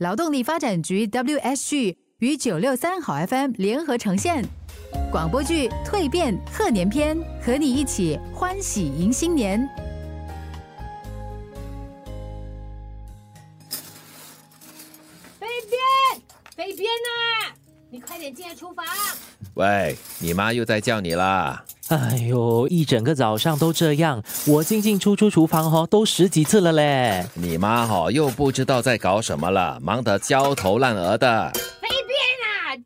劳动力发展局 WSG 与九六三好 FM 联合呈现广播剧《蜕变贺年篇》，和你一起欢喜迎新年。飞边，飞边呐、你快点进来厨房。喂，你妈又在叫你啦！哎呦，一整个早上都这样，我进进出出厨房哈，都十几次了嘞。你妈哈、又不知道在搞什么了，忙得焦头烂额的。飞边啊！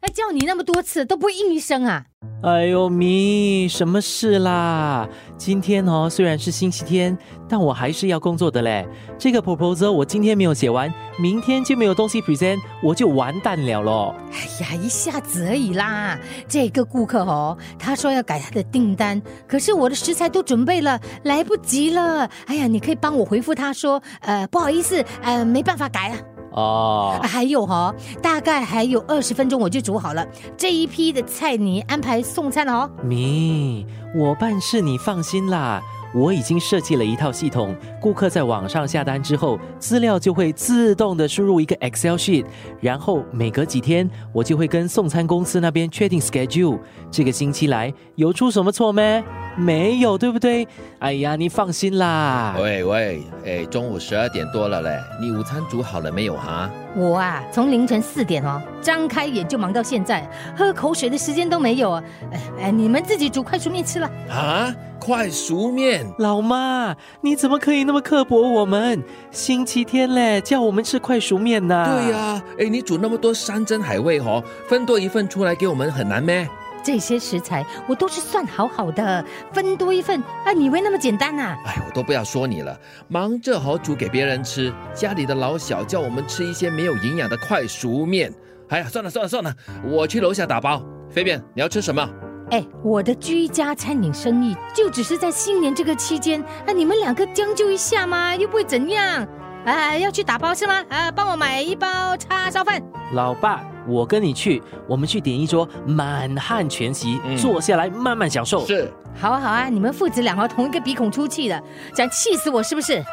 哎，叫你那么多次都不会应一声啊！哎呦，咪，什么事啦？今天哦，虽然是星期天，但我还是要工作的嘞。这个 proposal 我今天没有写完，明天就没有东西 present，我就完蛋了咯。哎呀，一下子而已啦。这个顾客哦，他说要改他的订单，可是我的食材都准备了，来不及了。哎呀，你可以帮我回复他说，呃，不好意思，呃，没办法改啊。哦啊，还有哈、大概还有二十分钟我就煮好了。这一批的菜你安排送餐了哦。咪，我办事你放心啦。我已经设计了一套系统，顾客在网上下单之后，资料就会自动的输入一个 Excel sheet，然后每隔几天我就会跟送餐公司那边确定 schedule。这个星期来有出什么错没？没有，对不对？哎呀，你放心啦。喂喂，哎，中午十二点多了嘞，你午餐煮好了没有哈？我啊，从凌晨四点哦，张开眼就忙到现在，喝口水的时间都没有啊。哎哎，你们自己煮快熟面吃了。啊，快熟面！老妈，你怎么可以那么刻薄我们？星期天嘞，叫我们吃快熟面呐、对呀、哎，你煮那么多山珍海味哦，分多一份出来给我们很难咩？这些食材我都是算好好的，分多一份啊，你以为那么简单呐、哎，我都不要说你了，忙着好煮给别人吃，家里的老小叫我们吃一些没有营养的快熟面。哎呀，算了算了算了，我去楼下打包。飞便，你要吃什么？哎，我的居家餐饮生意就只是在新年这个期间，啊，你们两个将就一下嘛，又不会怎样。啊，要去打包是吗？啊，帮我买一包叉烧饭。老爸，我跟你去，我们去点一桌满汉全席，嗯坐下来慢慢享受。是，好啊好啊，你们父子俩哦同一个鼻孔出气的，想气死我是不是？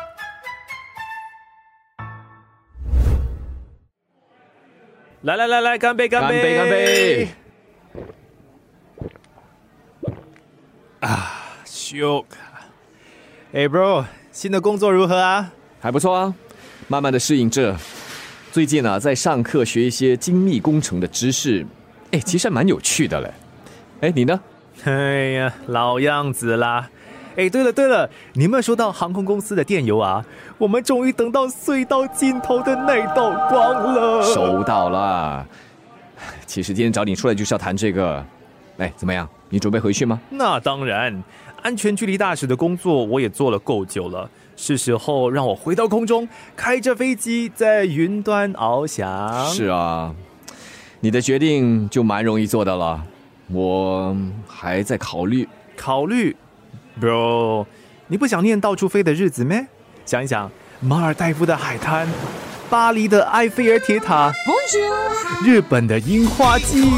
来来来来，干杯干杯干杯干杯！秀，哎，bro，新的工作如何啊？还不错啊，慢慢的适应这。最近啊，在上课学一些精密工程的知识，哎，其实还蛮有趣的嘞。哎，你呢？哎呀，老样子啦。哎，对了对了，你有没有收到航空公司的电邮啊？我们终于等到隧道尽头的那道光了。收到了。其实今天找你出来就是要谈这个。哎，怎么样？你准备回去吗？那当然，安全距离大使的工作我也做了够久了，是时候让我回到空中，开着飞机在云端翱翔。是啊，你的决定就蛮容易做的了。我还在考虑。考虑，bro，你不想念到处飞的日子咩？想一想，马尔代夫的海滩，巴黎的埃菲尔铁塔，日本的樱花季。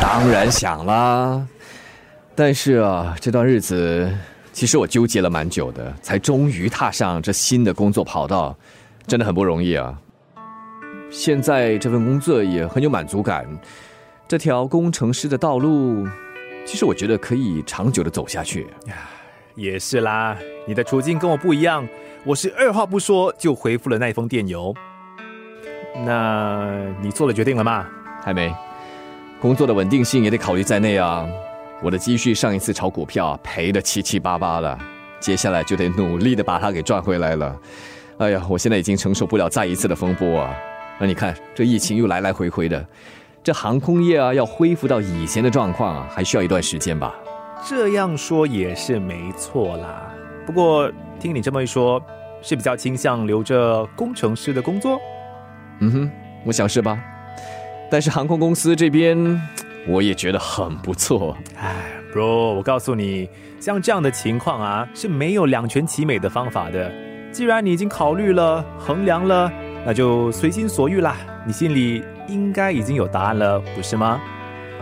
当然想啦，但是啊，这段日子其实我纠结了蛮久的，才终于踏上这新的工作跑道，真的很不容易啊。现在这份工作也很有满足感，这条工程师的道路，其实我觉得可以长久的走下去。也是啦，你的处境跟我不一样，我是二话不说就回复了那封电邮。那你做了决定了吗？还没，工作的稳定性也得考虑在内啊。我的积蓄上一次炒股票赔得七七八八了，接下来就得努力的把它给赚回来了。哎呀，我现在已经承受不了再一次的风波啊！那你看，这疫情又来来回回的，这航空业啊要恢复到以前的状况啊，还需要一段时间吧。这样说也是没错啦。不过听你这么一说，是比较倾向留着工程师的工作。嗯哼，我想是吧？但是航空公司这边，我也觉得很不错。哎，bro，我告诉你，像这样的情况啊，是没有两全其美的方法的。既然你已经考虑了、衡量了，那就随心所欲啦。你心里应该已经有答案了，不是吗？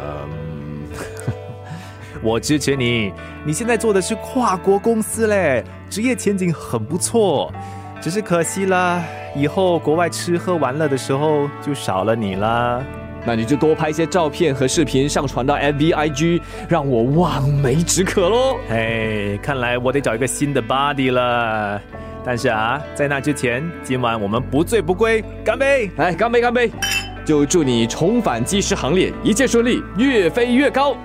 嗯，我支持你。你现在做的是跨国公司嘞，职业前景很不错。只是可惜了，以后国外吃喝玩乐的时候就少了你啦。那你就多拍一些照片和视频上传到 F V I G，让我望梅止渴喽。哎，看来我得找一个新的 body 了。但是啊，在那之前，今晚我们不醉不归，干杯！来，干杯，干杯！就祝你重返技师行列，一切顺利，越飞越高。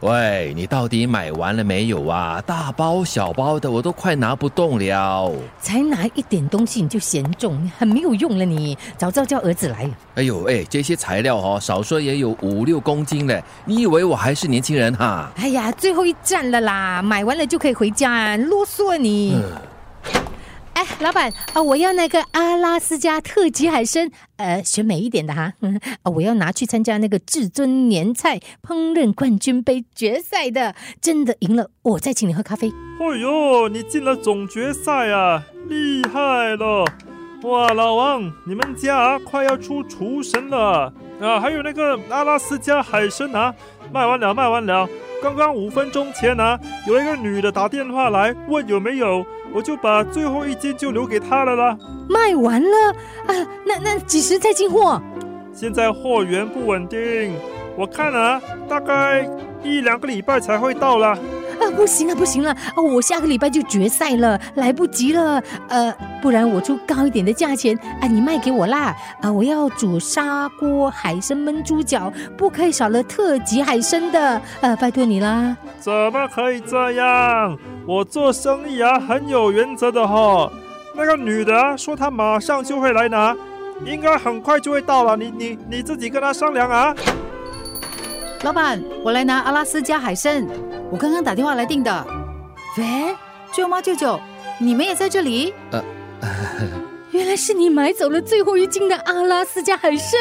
喂，你到底买完了没有啊？大包小包的，我都快拿不动了。才拿一点东西你就嫌重，很没有用了你。早知道叫儿子来。哎呦，哎，这些材料哦，少说也有五六公斤嘞。你以为我还是年轻人哈？哎呀，最后一站了啦，买完了就可以回家，啰嗦你。哎，老板啊，我要那个阿拉斯加特级海参，呃，选美一点的哈。我要拿去参加那个至尊年菜烹饪冠军杯决赛的，真的赢了，我再请你喝咖啡。哎呦，你进了总决赛啊，厉害了！哇，老王，你们家快要出厨神了啊！还有那个阿拉斯加海参啊，卖完了，卖完了。刚刚五分钟前呢，有一个女的打电话来问有没有，我就把最后一斤就留给她了啦。卖完了啊？那那几时再进货？现在货源不稳定，我看啊，大概一两个礼拜才会到啦。啊，不行了，不行了！啊，我下个礼拜就决赛了，来不及了。呃，不然我出高一点的价钱，啊，你卖给我啦！啊，我要煮砂锅海参焖猪脚，不可以少了特级海参的。呃，拜托你啦！怎么可以这样？我做生意啊，很有原则的哈。那个女的说她马上就会来拿，应该很快就会到了。你你你自己跟她商量啊。老板，我来拿阿拉斯加海参。我刚刚打电话来订的。喂，舅妈舅舅，你们也在这里？呃，原来是你买走了最后一斤的阿拉斯加海参。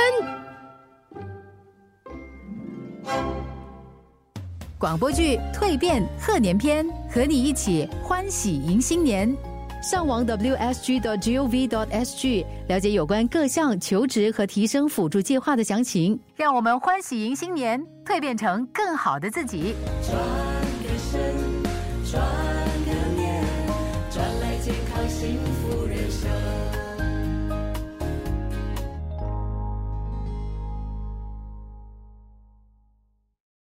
广播剧《蜕变贺年篇》，和你一起欢喜迎新年。上网 wsg.gov.sg 了解有关各项求职和提升辅助计划的详情。让我们欢喜迎新年，蜕变成更好的自己。转个身，转个念，转来健康幸福人生。